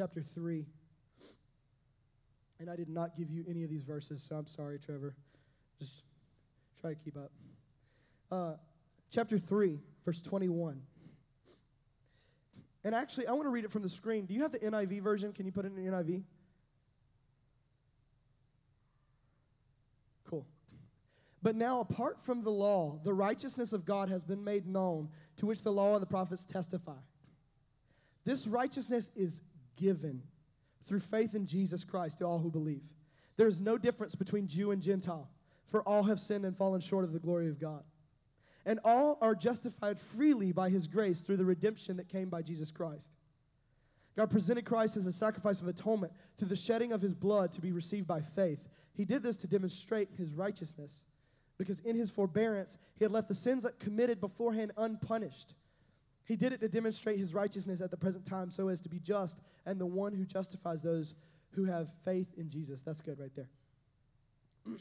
chapter 3. And I did not give you any of these verses, so I'm sorry, Trevor. Just try to keep up. Uh, chapter 3, verse 21. And actually, I want to read it from the screen. Do you have the NIV version? Can you put it in the NIV? Cool. But now, apart from the law, the righteousness of God has been made known, to which the law and the prophets testify. This righteousness is given through faith in Jesus Christ to all who believe. There is no difference between Jew and Gentile, for all have sinned and fallen short of the glory of God. And all are justified freely by his grace through the redemption that came by Jesus Christ. God presented Christ as a sacrifice of atonement through the shedding of his blood to be received by faith. He did this to demonstrate his righteousness, because in his forbearance, he had left the sins committed beforehand unpunished. He did it to demonstrate his righteousness at the present time so as to be just and the one who justifies those who have faith in Jesus. That's good right there.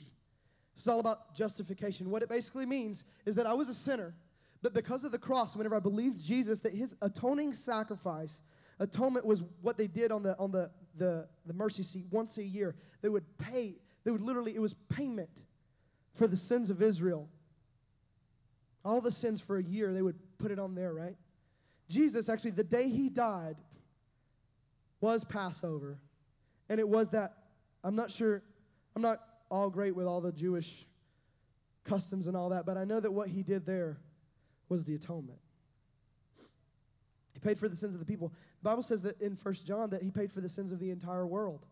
This is all about justification. What it basically means is that I was a sinner, but because of the cross, whenever I believed Jesus, that his atoning sacrifice, atonement was what they did on the on the the, the mercy seat once a year. They would pay, they would literally, it was payment for the sins of Israel. All the sins for a year, they would put it on there, right? Jesus, actually, the day he died was Passover. And it was that, I'm not sure, I'm not all great with all the Jewish customs and all that, but I know that what he did there was the atonement. He paid for the sins of the people. The Bible says that in First John that he paid for the sins of the entire world.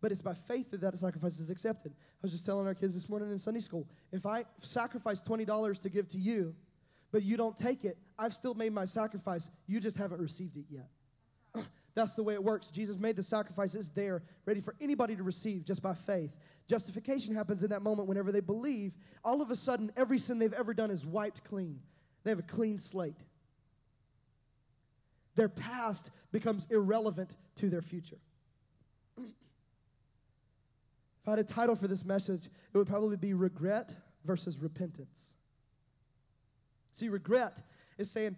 But it's by faith that that sacrifice is accepted. I was just telling our kids this morning in Sunday school if I sacrifice $20 to give to you, but you don't take it, I've still made my sacrifice. You just haven't received it yet. That's the way it works. Jesus made the sacrifices there, ready for anybody to receive just by faith. Justification happens in that moment whenever they believe. All of a sudden, every sin they've ever done is wiped clean. They have a clean slate. Their past becomes irrelevant to their future. if I had a title for this message, it would probably be Regret versus Repentance. See, regret is saying,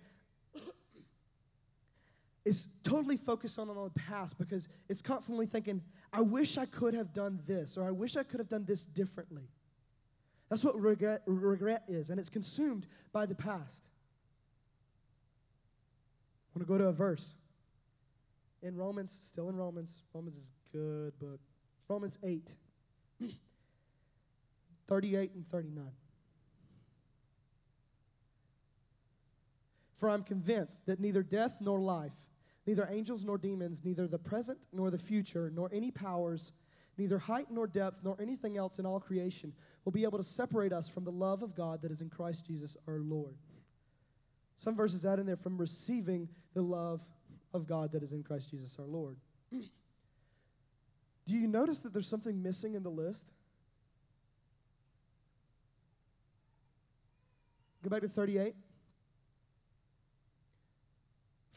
is totally focused on, on the past because it's constantly thinking, I wish I could have done this, or I wish I could have done this differently. That's what regret, regret is, and it's consumed by the past. I want to go to a verse in Romans, still in Romans. Romans is good book. Romans 8, 38 and 39. For I'm convinced that neither death nor life, neither angels nor demons, neither the present nor the future, nor any powers, neither height nor depth, nor anything else in all creation will be able to separate us from the love of God that is in Christ Jesus our Lord. Some verses add in there from receiving the love of God that is in Christ Jesus our Lord. Do you notice that there's something missing in the list? Go back to 38.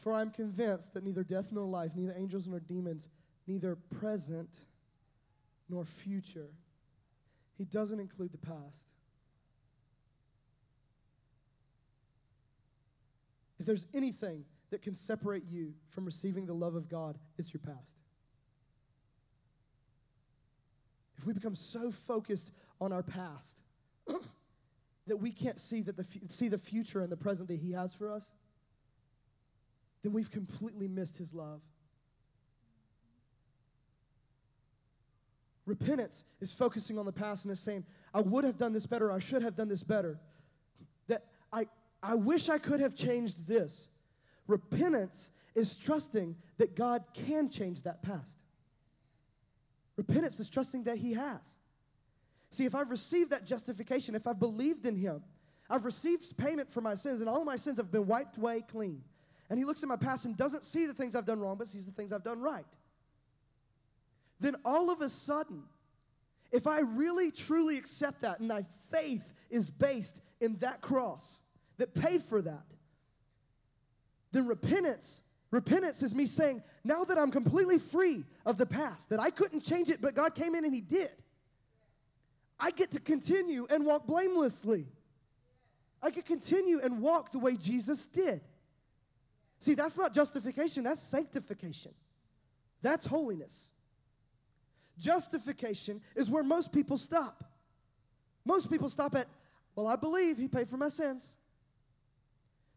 For I'm convinced that neither death nor life, neither angels nor demons, neither present nor future. He doesn't include the past. If there's anything that can separate you from receiving the love of God, it's your past. If we become so focused on our past that we can't see, that the, see the future and the present that He has for us, then we've completely missed His love. Repentance is focusing on the past and is saying, I would have done this better, I should have done this better. That I, I wish I could have changed this. Repentance is trusting that God can change that past. Repentance is trusting that He has. See, if I've received that justification, if I've believed in Him, I've received payment for my sins, and all my sins have been wiped away clean. And He looks at my past and doesn't see the things I've done wrong, but sees the things I've done right. Then all of a sudden, if I really truly accept that and my faith is based in that cross that paid for that, then repentance repentance is me saying now that i'm completely free of the past that i couldn't change it but god came in and he did i get to continue and walk blamelessly i can continue and walk the way jesus did see that's not justification that's sanctification That's holiness. Justification is where most people stop. Most people stop at, well, I believe he paid for my sins.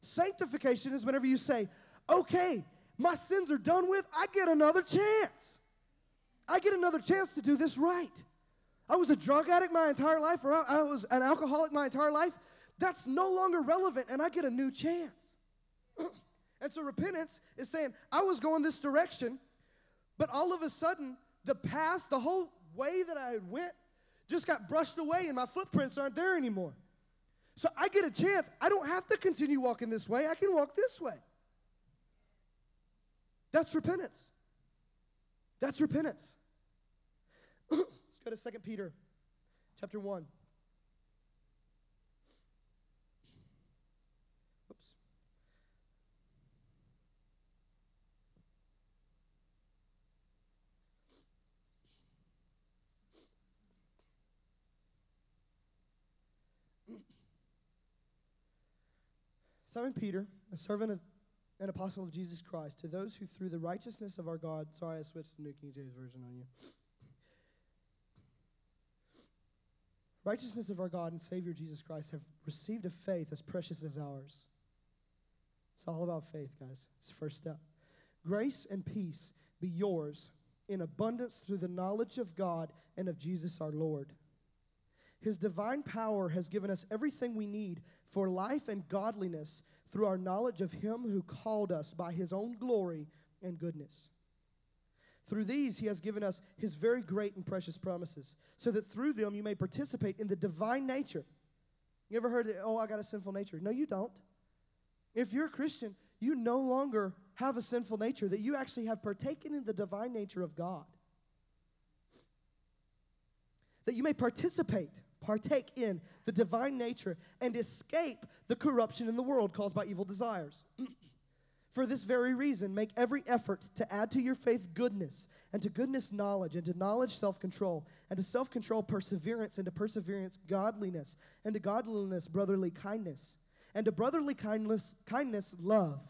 Sanctification is whenever you say, okay, my sins are done with, I get another chance. I get another chance to do this right. I was a drug addict my entire life, or I was an alcoholic my entire life. That's no longer relevant, and I get a new chance. and so repentance is saying, I was going this direction, but all of a sudden, the past, the whole way that I went, just got brushed away, and my footprints aren't there anymore. So I get a chance. I don't have to continue walking this way, I can walk this way. That's repentance. That's repentance. Let's go to 2 Peter chapter 1. Simon Peter, a servant of an apostle of Jesus Christ, to those who through the righteousness of our God, sorry, I switched the New King James Version on you. Righteousness of our God and Savior Jesus Christ have received a faith as precious as ours. It's all about faith, guys. It's the first step. Grace and peace be yours in abundance through the knowledge of God and of Jesus our Lord. His divine power has given us everything we need for life and godliness through our knowledge of Him who called us by His own glory and goodness. Through these, He has given us His very great and precious promises, so that through them you may participate in the divine nature. You ever heard, oh, I got a sinful nature? No, you don't. If you're a Christian, you no longer have a sinful nature, that you actually have partaken in the divine nature of God. That you may participate partake in the divine nature and escape the corruption in the world caused by evil desires. For this very reason, make every effort to add to your faith goodness, and to goodness knowledge, and to knowledge self control, and to self control perseverance, and to perseverance godliness, and to godliness brotherly kindness, and to brotherly kindness, kindness love.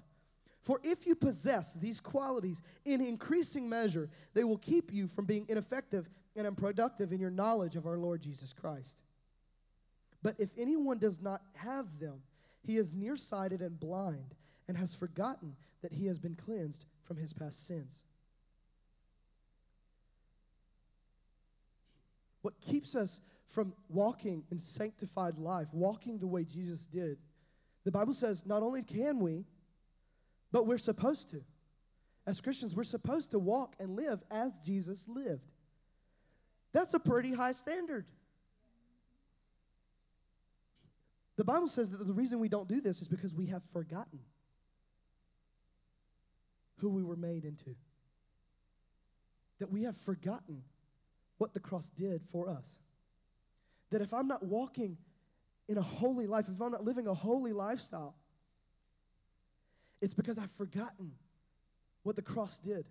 For if you possess these qualities in increasing measure, they will keep you from being ineffective and unproductive in your knowledge of our Lord Jesus Christ. But if anyone does not have them, he is nearsighted and blind, and has forgotten that he has been cleansed from his past sins. What keeps us from walking in sanctified life, walking the way Jesus did, the Bible says not only can we, but we're supposed to. As Christians, we're supposed to walk and live as Jesus lived. That's a pretty high standard. The Bible says that the reason we don't do this is because we have forgotten who we were made into. That we have forgotten what the cross did for us. That if I'm not walking in a holy life, if I'm not living a holy lifestyle, it's because I've forgotten what the cross did,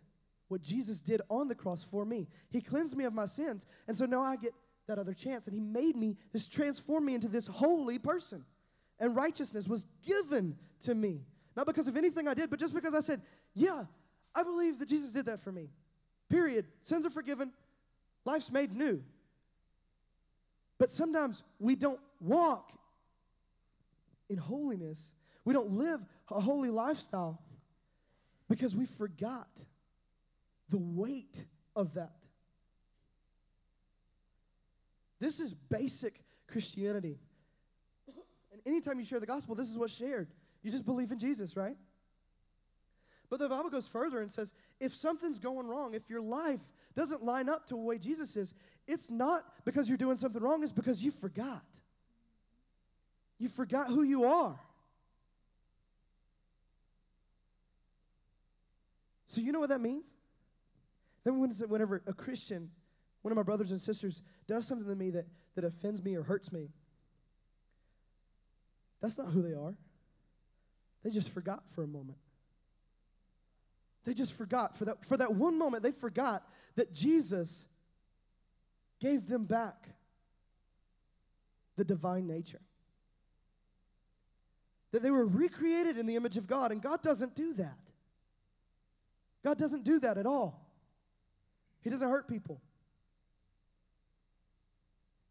what Jesus did on the cross for me. He cleansed me of my sins, and so now I get that other chance. And He made me, this transformed me into this holy person. And righteousness was given to me. Not because of anything I did, but just because I said, Yeah, I believe that Jesus did that for me. Period. Sins are forgiven, life's made new. But sometimes we don't walk in holiness, we don't live a holy lifestyle because we forgot the weight of that. This is basic Christianity. And anytime you share the gospel, this is what's shared. You just believe in Jesus, right? But the Bible goes further and says if something's going wrong, if your life doesn't line up to the way Jesus is, it's not because you're doing something wrong, it's because you forgot. You forgot who you are. So, you know what that means? Then, whenever a Christian one of my brothers and sisters does something to me that, that offends me or hurts me, that's not who they are. They just forgot for a moment. They just forgot. For that, for that one moment, they forgot that Jesus gave them back the divine nature. That they were recreated in the image of God, and God doesn't do that. God doesn't do that at all. He doesn't hurt people.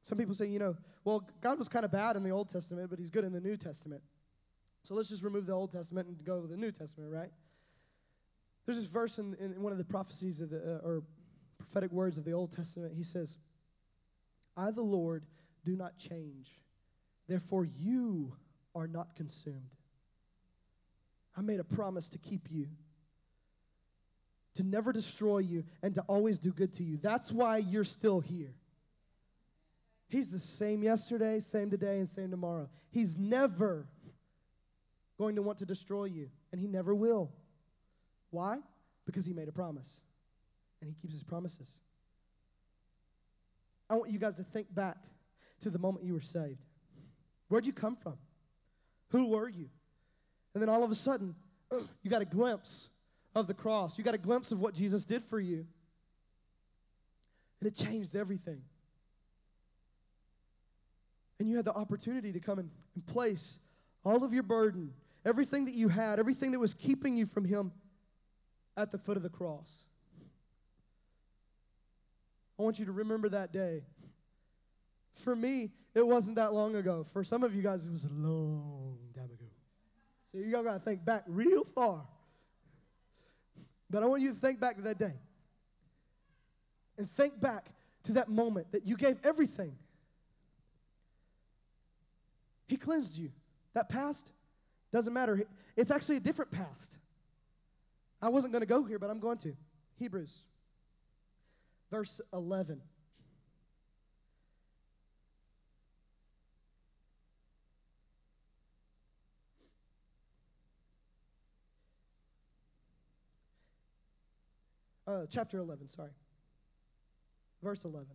Some people say, you know, well, God was kind of bad in the Old Testament, but he's good in the New Testament. So let's just remove the Old Testament and go to the New Testament, right? There's this verse in, in one of the prophecies of the, uh, or prophetic words of the Old Testament. He says, I, the Lord, do not change. Therefore, you are not consumed. I made a promise to keep you, to never destroy you, and to always do good to you. That's why you're still here. He's the same yesterday, same today, and same tomorrow. He's never going to want to destroy you, and He never will. Why? Because He made a promise, and He keeps His promises. I want you guys to think back to the moment you were saved. Where'd you come from? Who were you? And then all of a sudden, you got a glimpse of the cross. You got a glimpse of what Jesus did for you. And it changed everything. And you had the opportunity to come and, place all of your burden, everything that you had, everything that was keeping you from Him at the foot of the cross. I want you to remember that day. For me, it wasn't that long ago. For some of you guys, it was a long time ago. So you all got to think back real far. But I want you to think back to that day. And think back to that moment that you gave everything. He cleansed you. That past doesn't matter. It's actually a different past. I wasn't going to go here, but I'm going to. Hebrews, verse 11. Uh, chapter 11, sorry. Verse 11.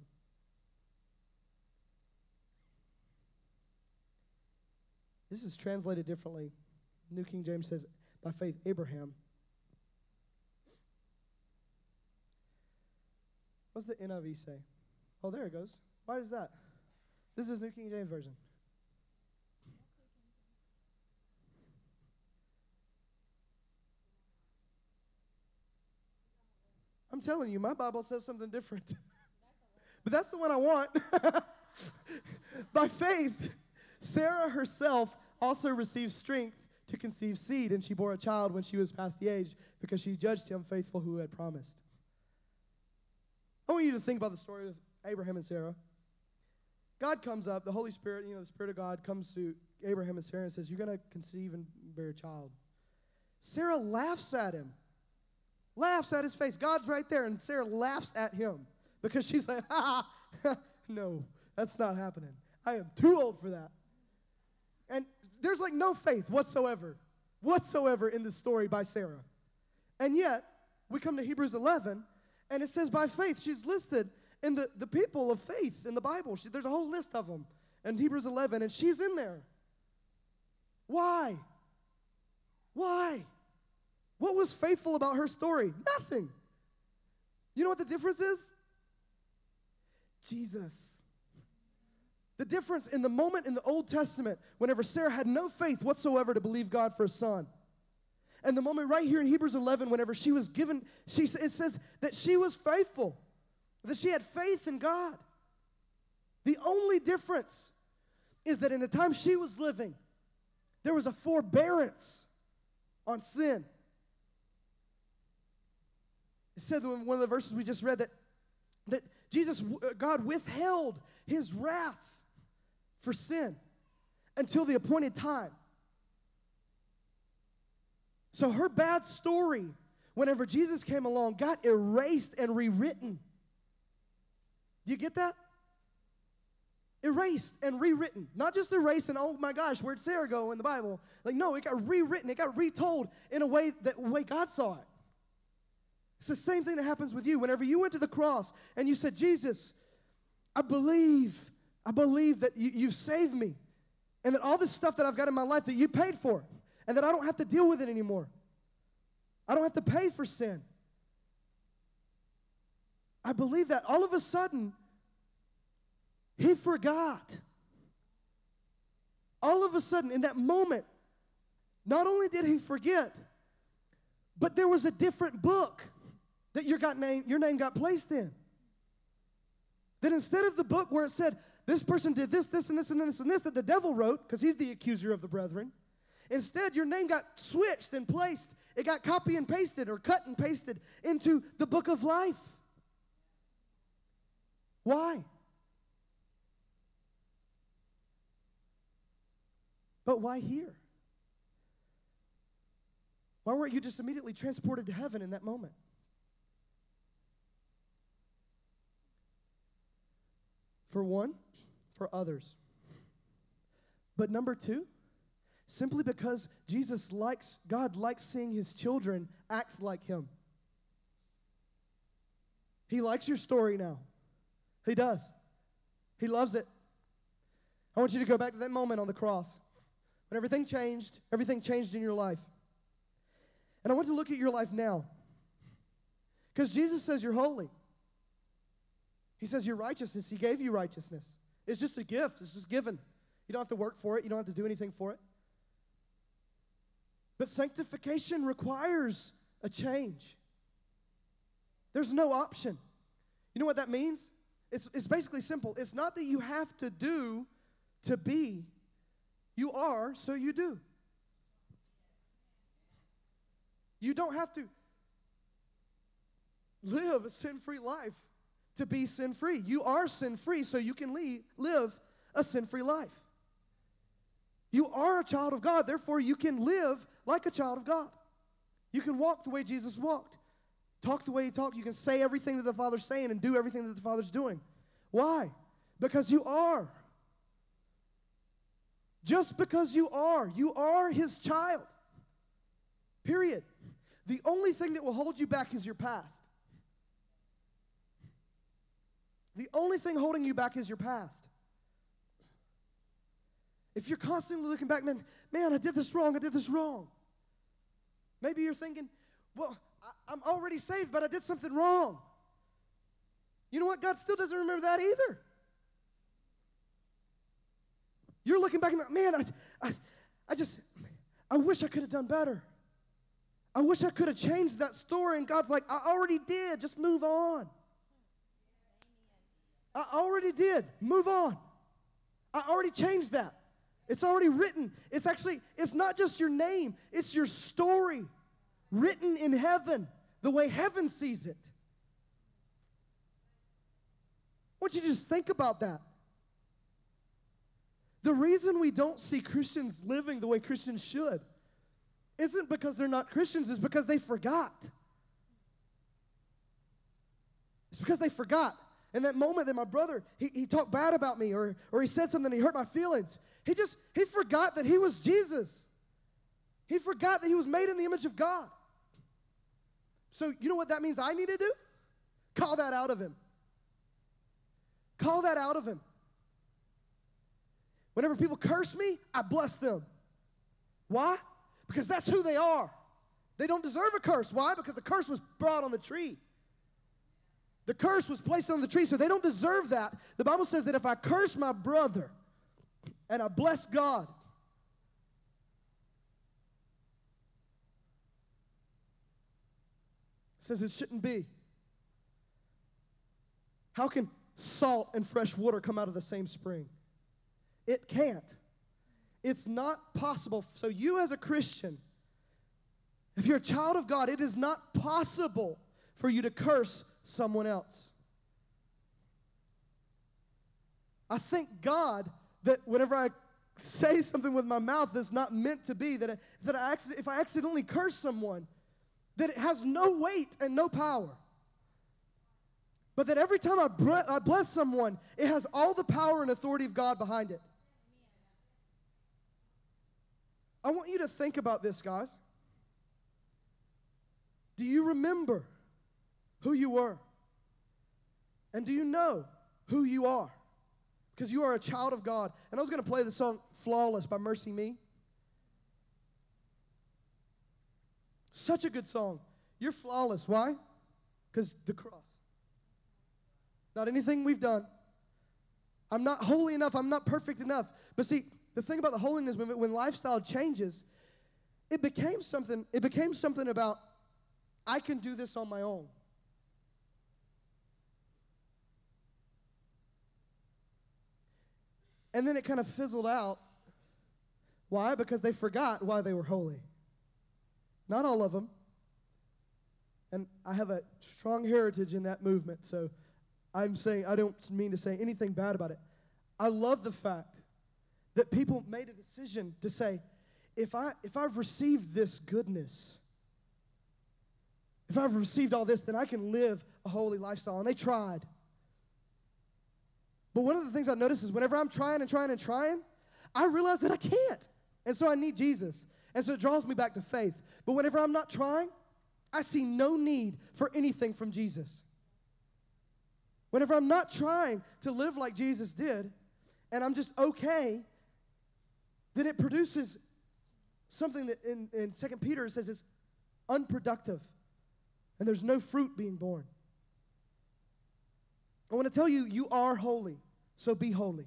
This is translated differently. New King James says, by faith, Abraham. What's the NIV say? Oh, there it goes. Why is that? This is New King James Version. I'm telling you, my Bible says something different. but that's the one I want. By faith, Sarah herself also received strength to conceive seed, and she bore a child when she was past the age because she judged him faithful who had promised. I want you to think about the story of Abraham and Sarah. God comes up, the Holy Spirit, you know, the Spirit of God comes to Abraham and Sarah and says, You're going to conceive and bear a child. Sarah laughs at him laughs at his face. God's right there, and Sarah laughs at him because she's like, ha, no, that's not happening. I am too old for that. And there's like no faith whatsoever, whatsoever in this story by Sarah. And yet, we come to Hebrews 11, and it says by faith, she's listed in the, the people of faith in the Bible. She, there's a whole list of them in Hebrews 11, and she's in there. Why? Why? What was faithful about her story? Nothing. You know what the difference is? Jesus. The difference in the moment in the Old Testament, whenever Sarah had no faith whatsoever to believe God for a son, and the moment right here in Hebrews 11, whenever she was given, she, it says that she was faithful, that she had faith in God. The only difference is that in the time she was living, there was a forbearance on sin. It said in one of the verses we just read that, that Jesus, uh, God withheld his wrath for sin until the appointed time. So her bad story, whenever Jesus came along, got erased and rewritten. Do you get that? Erased and rewritten. Not just erased and oh my gosh, where'd Sarah go in the Bible? Like, no, it got rewritten, it got retold in a way that way God saw it. It's the same thing that happens with you. Whenever you went to the cross and you said, Jesus, I believe, I believe that you, you've saved me and that all this stuff that I've got in my life that you paid for and that I don't have to deal with it anymore. I don't have to pay for sin. I believe that all of a sudden, he forgot. All of a sudden, in that moment, not only did he forget, but there was a different book that your, got name, your name got placed in. That instead of the book where it said, this person did this, this, and this, and this, and this, that the devil wrote, because he's the accuser of the brethren, instead your name got switched and placed. It got copy and pasted or cut and pasted into the book of life. Why? But why here? Why weren't you just immediately transported to heaven in that moment? For one, for others. But number two, simply because Jesus likes, God likes seeing his children act like him. He likes your story now. He does. He loves it. I want you to go back to that moment on the cross when everything changed, everything changed in your life. And I want to look at your life now. Because Jesus says you're holy. He says your righteousness, He gave you righteousness. It's just a gift, it's just given. You don't have to work for it, you don't have to do anything for it. But sanctification requires a change. There's no option. You know what that means? It's, it's basically simple. It's not that you have to do to be, you are, so you do. You don't have to live a sin free life to be sin free. You are sin free, so you can leave, live a sin free life. You are a child of God, therefore, you can live like a child of God. You can walk the way Jesus walked, talk the way he talked. You can say everything that the Father's saying and do everything that the Father's doing. Why? Because you are. Just because you are, you are his child. Period. The only thing that will hold you back is your past. The only thing holding you back is your past. If you're constantly looking back, man, man, I did this wrong, I did this wrong. Maybe you're thinking, well, I, am already saved, but I did something wrong. You know what? God still doesn't remember that either. You're looking back and man, I, I, I just, I wish I could have done better. I wish I could have changed that story. And God's like, I already did. Just move on. I already did. Move on. I already changed that. It's already written. It's actually, it's not just your name, it's your story written in heaven, the way heaven sees it. I want you to just think about that. The reason we don't see Christians living the way Christians should isn't because they're not Christians, it's because they forgot. It's because they forgot. In that moment that my brother, he, he talked bad about me or, or he said something, he hurt my feelings. He just, he forgot that he was Jesus. He forgot that he was made in the image of God. So you know what that means I need to do? Call that out of him. Call that out of him. Whenever people curse me, I bless them. Why? Because that's who they are. They don't deserve a curse. Why? Because the curse was brought on the tree. The curse was placed on the tree, so they don't deserve that. The Bible says that if I curse my brother and I bless God, says it shouldn't be. How can salt and fresh water come out of the same spring? It can't. It's not possible. So, you as a Christian, if you're a child of God, it is not possible for you to curse someone else. I thank God that whenever I say something with my mouth that's not meant to be, that, I, that I if I accidentally curse someone, that it has no weight and no power. But that every time I, bre- I bless someone, it has all the power and authority of God behind it. I want you to think about this, guys. Do you remember who you were? And do you know who you are? Because you are a child of God. And I was going to play the song Flawless by MercyMe. Such a good song. You're flawless. Why? Because the cross. Not anything we've done. I'm not holy enough. I'm not perfect enough. But see, the thing about the holiness movement, when lifestyle changes, it became something, it became something about I can do this on my own. And then it kind of fizzled out. Why? Because they forgot why they were holy. Not all of them. And I have a strong heritage in that movement, so I'm saying, I don't mean to say anything bad about it. I love the fact that people made a decision to say, if, I, if I've received this goodness, if I've received all this, then I can live a holy lifestyle. And they tried. But one of the things I notice is whenever I'm trying and trying and trying, I realize that I can't. And so I need Jesus. And so it draws me back to faith. But whenever I'm not trying, I see no need for anything from Jesus. Whenever I'm not trying to live like Jesus did, and I'm just okay, then it produces something that in, in 2 Peter says is unproductive. And there's no fruit being born. I want to tell you, you are holy, so be holy.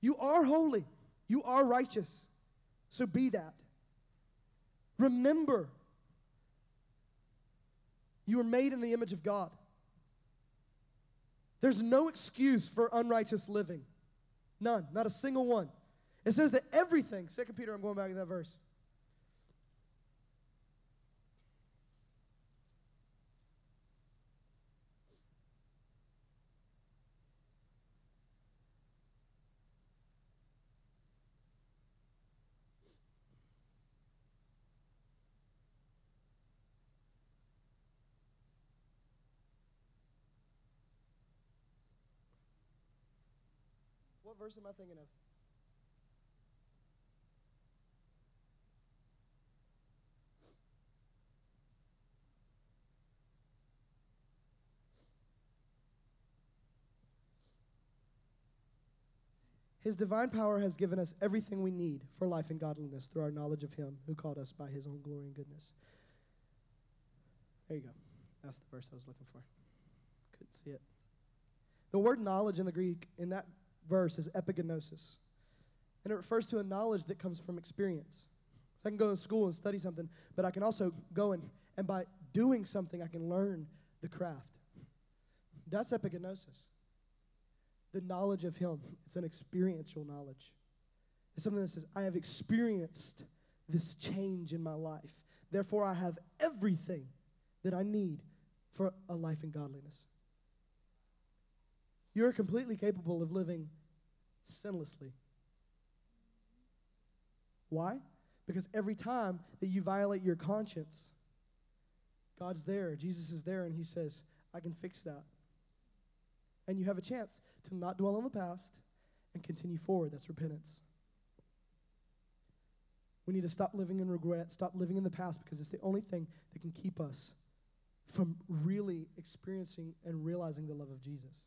You are holy. You are righteous, so be that. Remember, you are made in the image of God. There's no excuse for unrighteous living. None, not a single one. It says that everything, Second Peter, I'm going back to that verse. What verse am I thinking of? His divine power has given us everything we need for life and godliness through our knowledge of Him who called us by His own glory and goodness. There you go. That's the verse I was looking for. Couldn't see it. The word knowledge in the Greek in that verse is epigenosis. And it refers to a knowledge that comes from experience. So I can go to school and study something, but I can also go and, and by doing something, I can learn the craft. That's epigenosis the knowledge of Him. It's an experiential knowledge. It's something that says, I have experienced this change in my life. Therefore, I have everything that I need for a life in godliness. You're completely capable of living sinlessly. Why? Because every time that you violate your conscience, God's there, Jesus is there, and He says, I can fix that. And you have a chance to not dwell on the past and continue forward. That's repentance. We need to stop living in regret, stop living in the past because it's the only thing that can keep us from really experiencing and realizing the love of Jesus.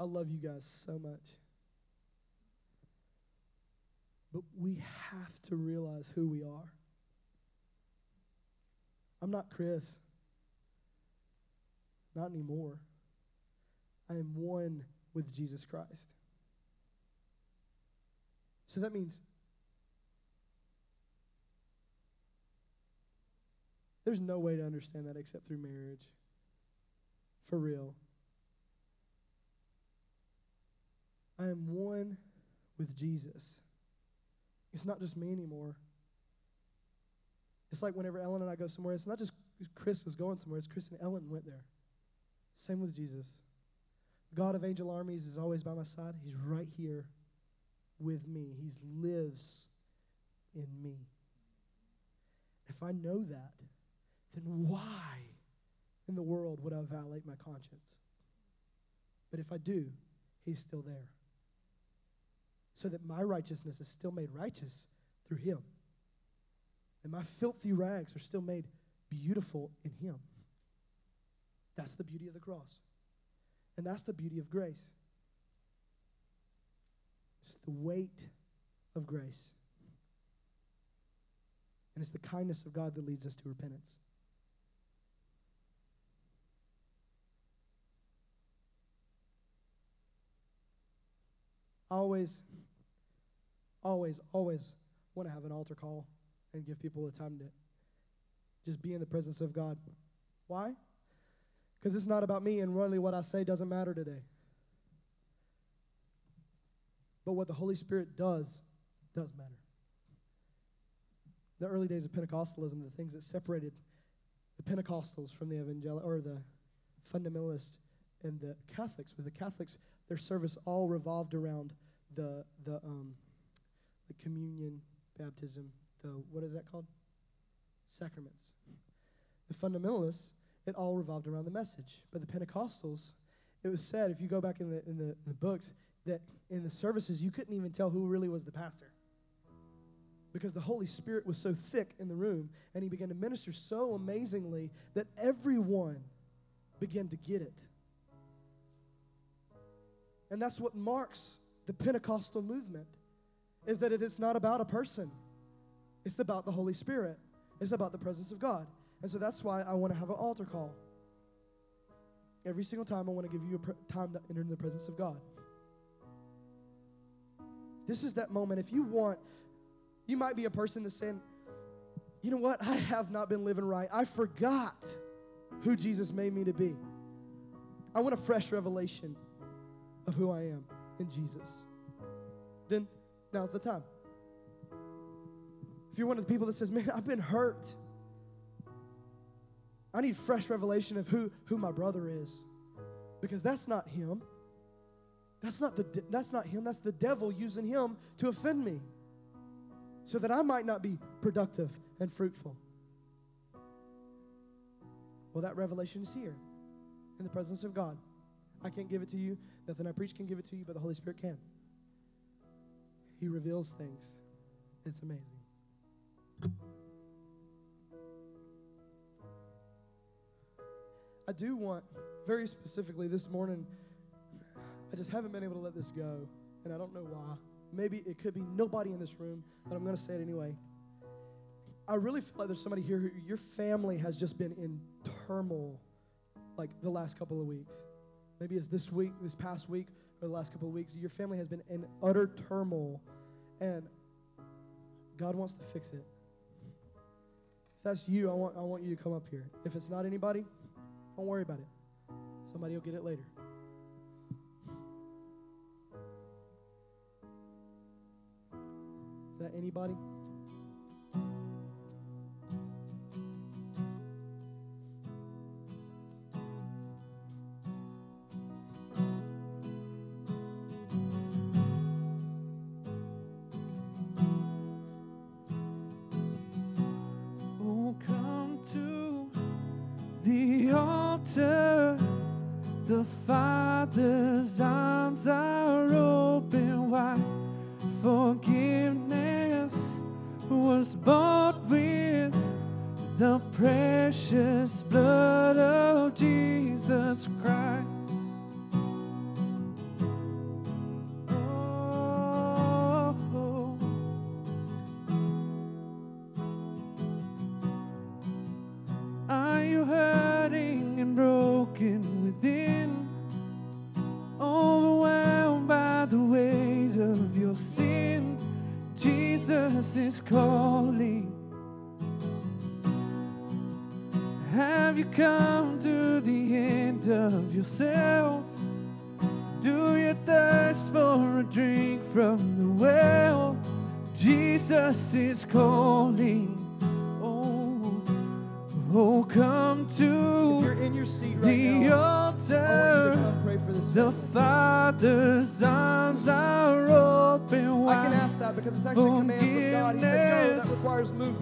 I love you guys so much. But we have to realize who we are. I'm not Chris. Not anymore. I am one with Jesus Christ. So that means there's no way to understand that except through marriage. For real. I am one with Jesus. It's not just me anymore. It's like whenever Ellen and I go somewhere, it's not just Chris is going somewhere, it's Chris and Ellen went there. Same with Jesus. God of angel armies is always by my side. He's right here with me. He lives in me. If I know that, then why in the world would I violate my conscience? But if I do, He's still there. So that my righteousness is still made righteous through Him. And my filthy rags are still made beautiful in Him. That's the beauty of the cross. And that's the beauty of grace. It's the weight of grace. And it's the kindness of God that leads us to repentance. always, always, always want to have an altar call and give people the time to just be in the presence of God. Why? Because it's not about me, and really what I say doesn't matter today. But what the Holy Spirit does, does matter. The early days of Pentecostalism, the things that separated the Pentecostals from the evangel or the fundamentalists and the Catholics was the Catholics, their service all revolved around the the um, the communion, baptism, the what is that called? Sacraments. The fundamentalists, it all revolved around the message. But the Pentecostals, it was said, if you go back in the, in the, the books, that in the services, you couldn't even tell who really was the pastor. Because the Holy Spirit was so thick in the room, and he began to minister so amazingly that everyone began to get it. And that's what marks the Pentecostal movement, is that it is not about a person. It's about the Holy Spirit. It's about the presence of God. And so that's why I want to have an altar call. Every single time, I want to give you a pr- time to enter in the presence of God. This is that moment. If you want, you might be a person that's saying, you know what? I have not been living right. I forgot who Jesus made me to be. I want a fresh revelation of who I am in Jesus. Then now's the time. If you're one of the people that says, man, I've been hurt. I need fresh revelation of who, who my brother is. Because that's not him. That's not, the that's not him. That's the devil using him to offend me. So that I might not be productive and fruitful. Well, that revelation is here in the presence of God. I can't give it to you. Nothing I preach can give it to you, but the Holy Spirit can. He reveals things. It's amazing. I do want, very specifically this morning, I just haven't been able to let this go, and I don't know why. Maybe it could be nobody in this room, but I'm going to say it anyway. I really feel like there's somebody here who your family has just been in turmoil like the last couple of weeks. Maybe it's this week, this past week, or the last couple of weeks. Your family has been in utter turmoil, and God wants to fix it. If that's you, I want, I want you to come up here. If it's not anybody, don't worry about it. Somebody will get it later. Is that anybody?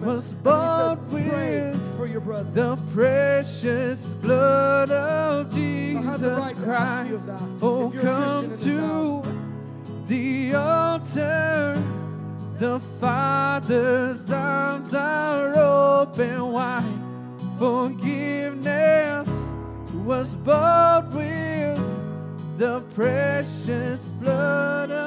Was bought he said, "Pray with for your brother." The precious blood of So I have the Jesus right you Christ. Oh, if you're a Christian come to the altar. The Father's arms are open wide. Forgiveness was bought with the precious blood of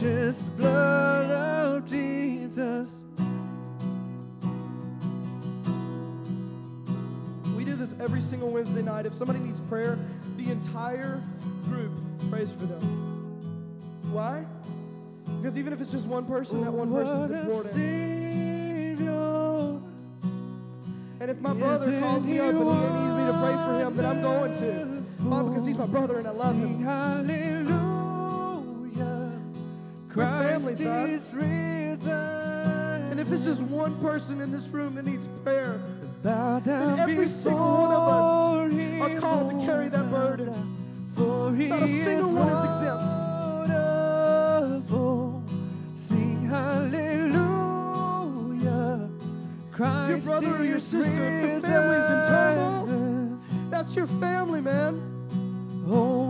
precious blood of Jesus. We do this every single Wednesday night. If somebody needs prayer, the entire group prays for them. Why? Because even if it's just one person, that one person's important. Savior. And if my brother calls me up and he needs me to pray for him, then I'm going to. Why? Because he's my brother and I love him. Christ family, Dad. is risen. And if it's just one person in this room that needs prayer, then every single one of us are called to carry that burden. For He Not a single one is exempt. Sing hallelujah. Christ your brother or your sister, if your family's in turmoil, that's your family, man. Oh,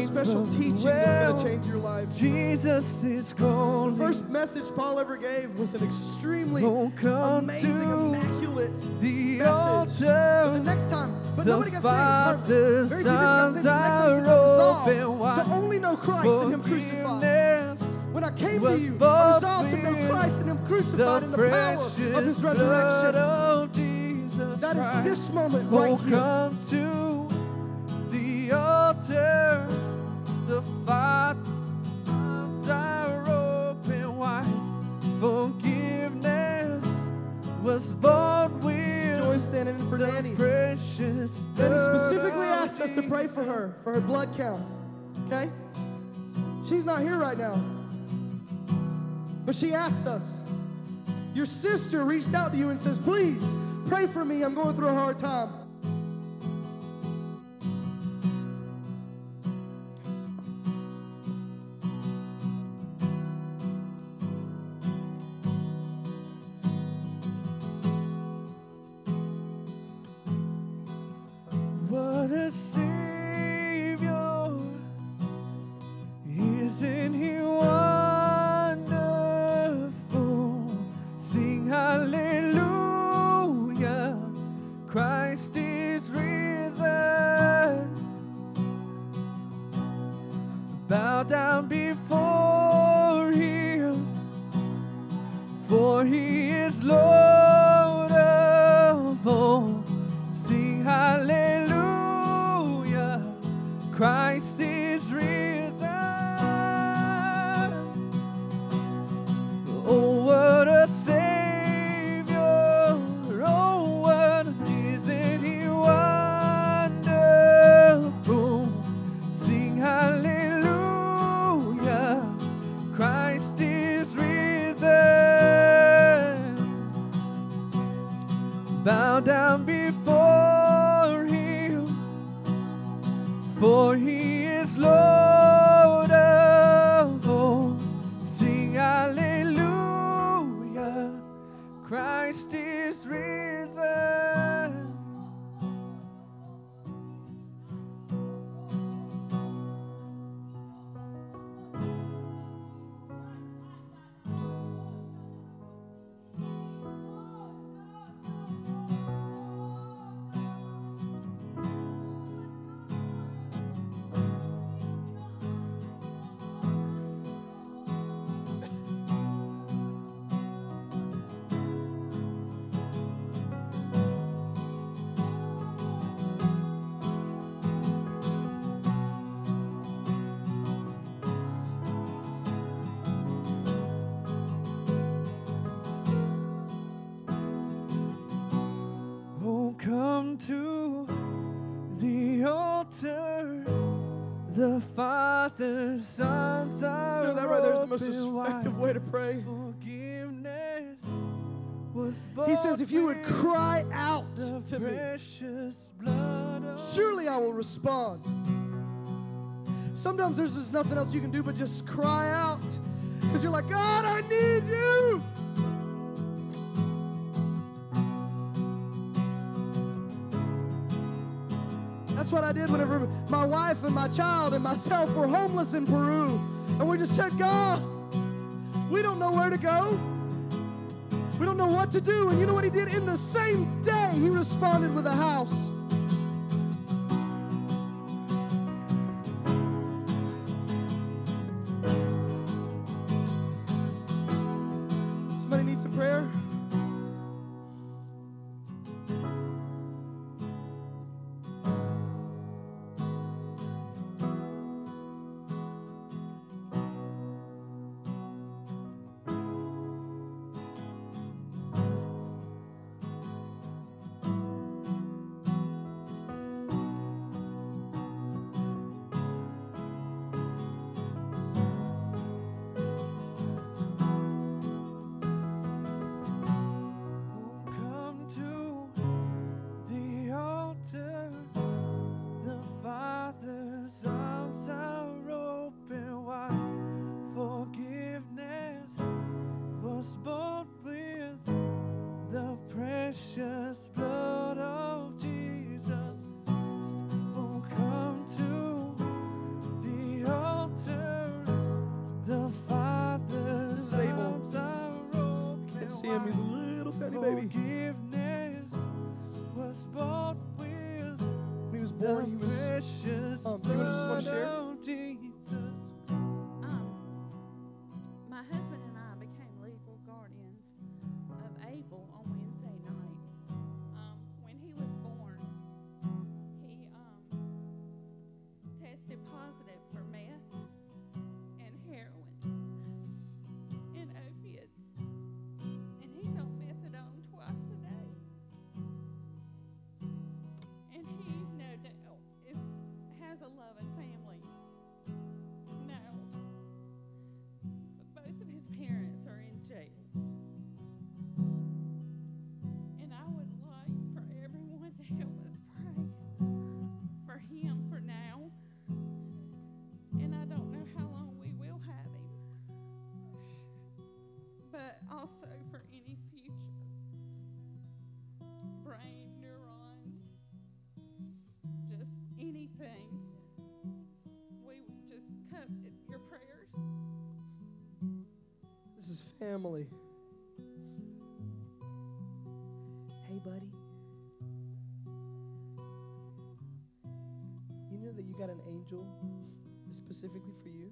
no special teaching that's going to change your life. Jesus is The first message Paul ever gave was an extremely Oh, amazing, immaculate the message. But the next time, but nobody got saved. Very few people got saved. The next time he got resolved to only know Christ and Him crucified. When I came to you, I resolved to know Christ and Him crucified in the power of His resurrection. That is this moment Oh, right here. come to the altar. The Father's arms are open wide. Forgiveness was bought with Joy standing in for Danny. precious Danny specifically asked us to pray for her, for her blood count. Okay? She's not here right now. But she asked us. Your sister reached out to you and says, Please pray for me. I'm going through a hard time. Surely I will respond. Sometimes there's just nothing else you can do but just cry out. Because you're like, God, I need you. That's what I did whenever my wife and my child and myself were homeless in Peru. And we just said, God, we don't know where to go. We don't know what to do. And you know what he did? In the same day, he responded with a house. him. He's a little tiny baby. Forgiveness was bought with he was born, he was family. Hey, buddy. You know that you got an angel specifically for you?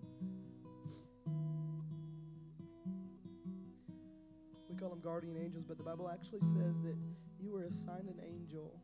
We call them guardian angels, but the Bible actually says that you were assigned an angel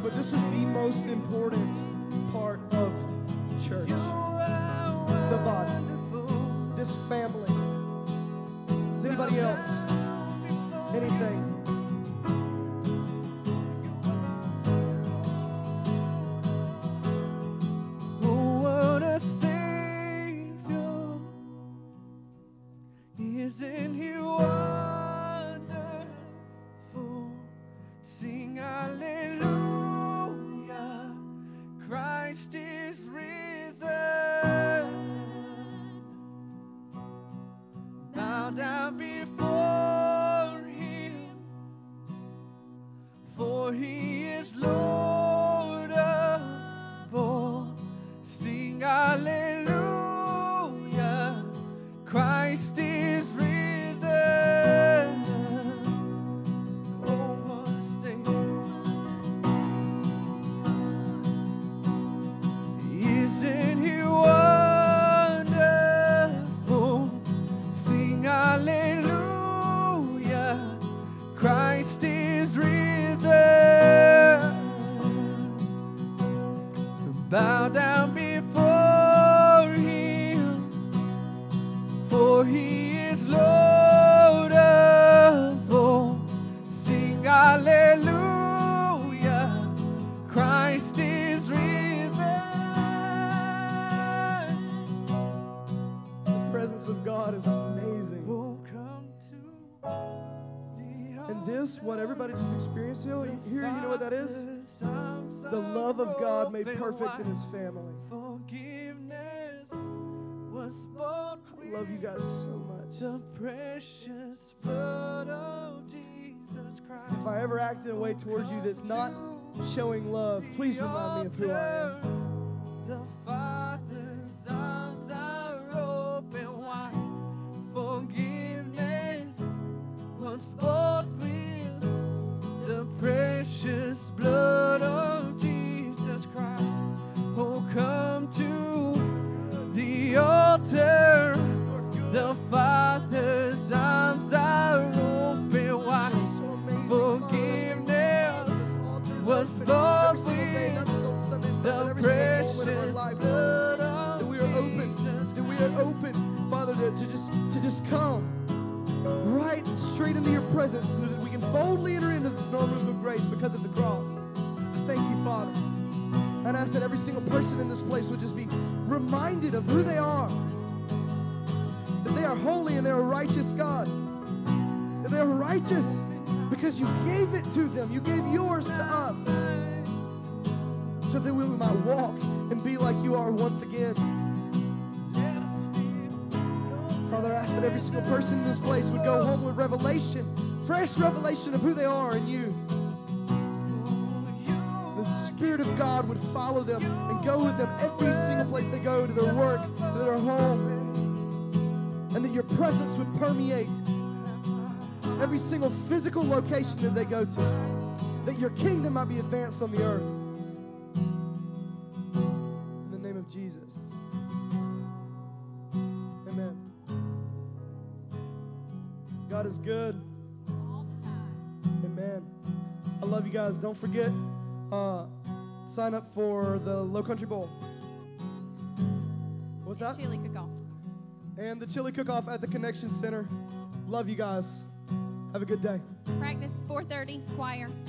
but this is the most important The love of God made perfect in his family. Forgiveness was bought I love you guys so much. the precious blood of Jesus Christ. If I ever act in a way towards you that's not showing love, please remind me of who I am. The Father's arms are open wide. Forgiveness was the precious blood of Jesus Christ. Oh, come to the altar. The Father's arms are open wide. Boldly enter into the throne room of grace because of the cross. Thank you, Father. And I ask that every single person in this place would just be reminded of who they are. That they are holy and they're righteous God. That they're righteous because you gave it to them. You gave yours to us so that we might walk and be like you are once again. Father, I ask that every single person in this place would go home with revelation, fresh revelation of who they are in you. The Spirit of God would follow them and go with them every single place they go, to their work, to their home. And that your presence would permeate every single physical location that they go to. That your kingdom might be advanced on the earth. In the name of Jesus. Amen. God is good. All the time. Amen. I love you guys. Don't forget, uh, sign up for the Low Country Bowl. What's that? Chili cook-off. And the chili cook-off at the Connection Center. Love you guys. Have a good day. Practice 4:30 choir.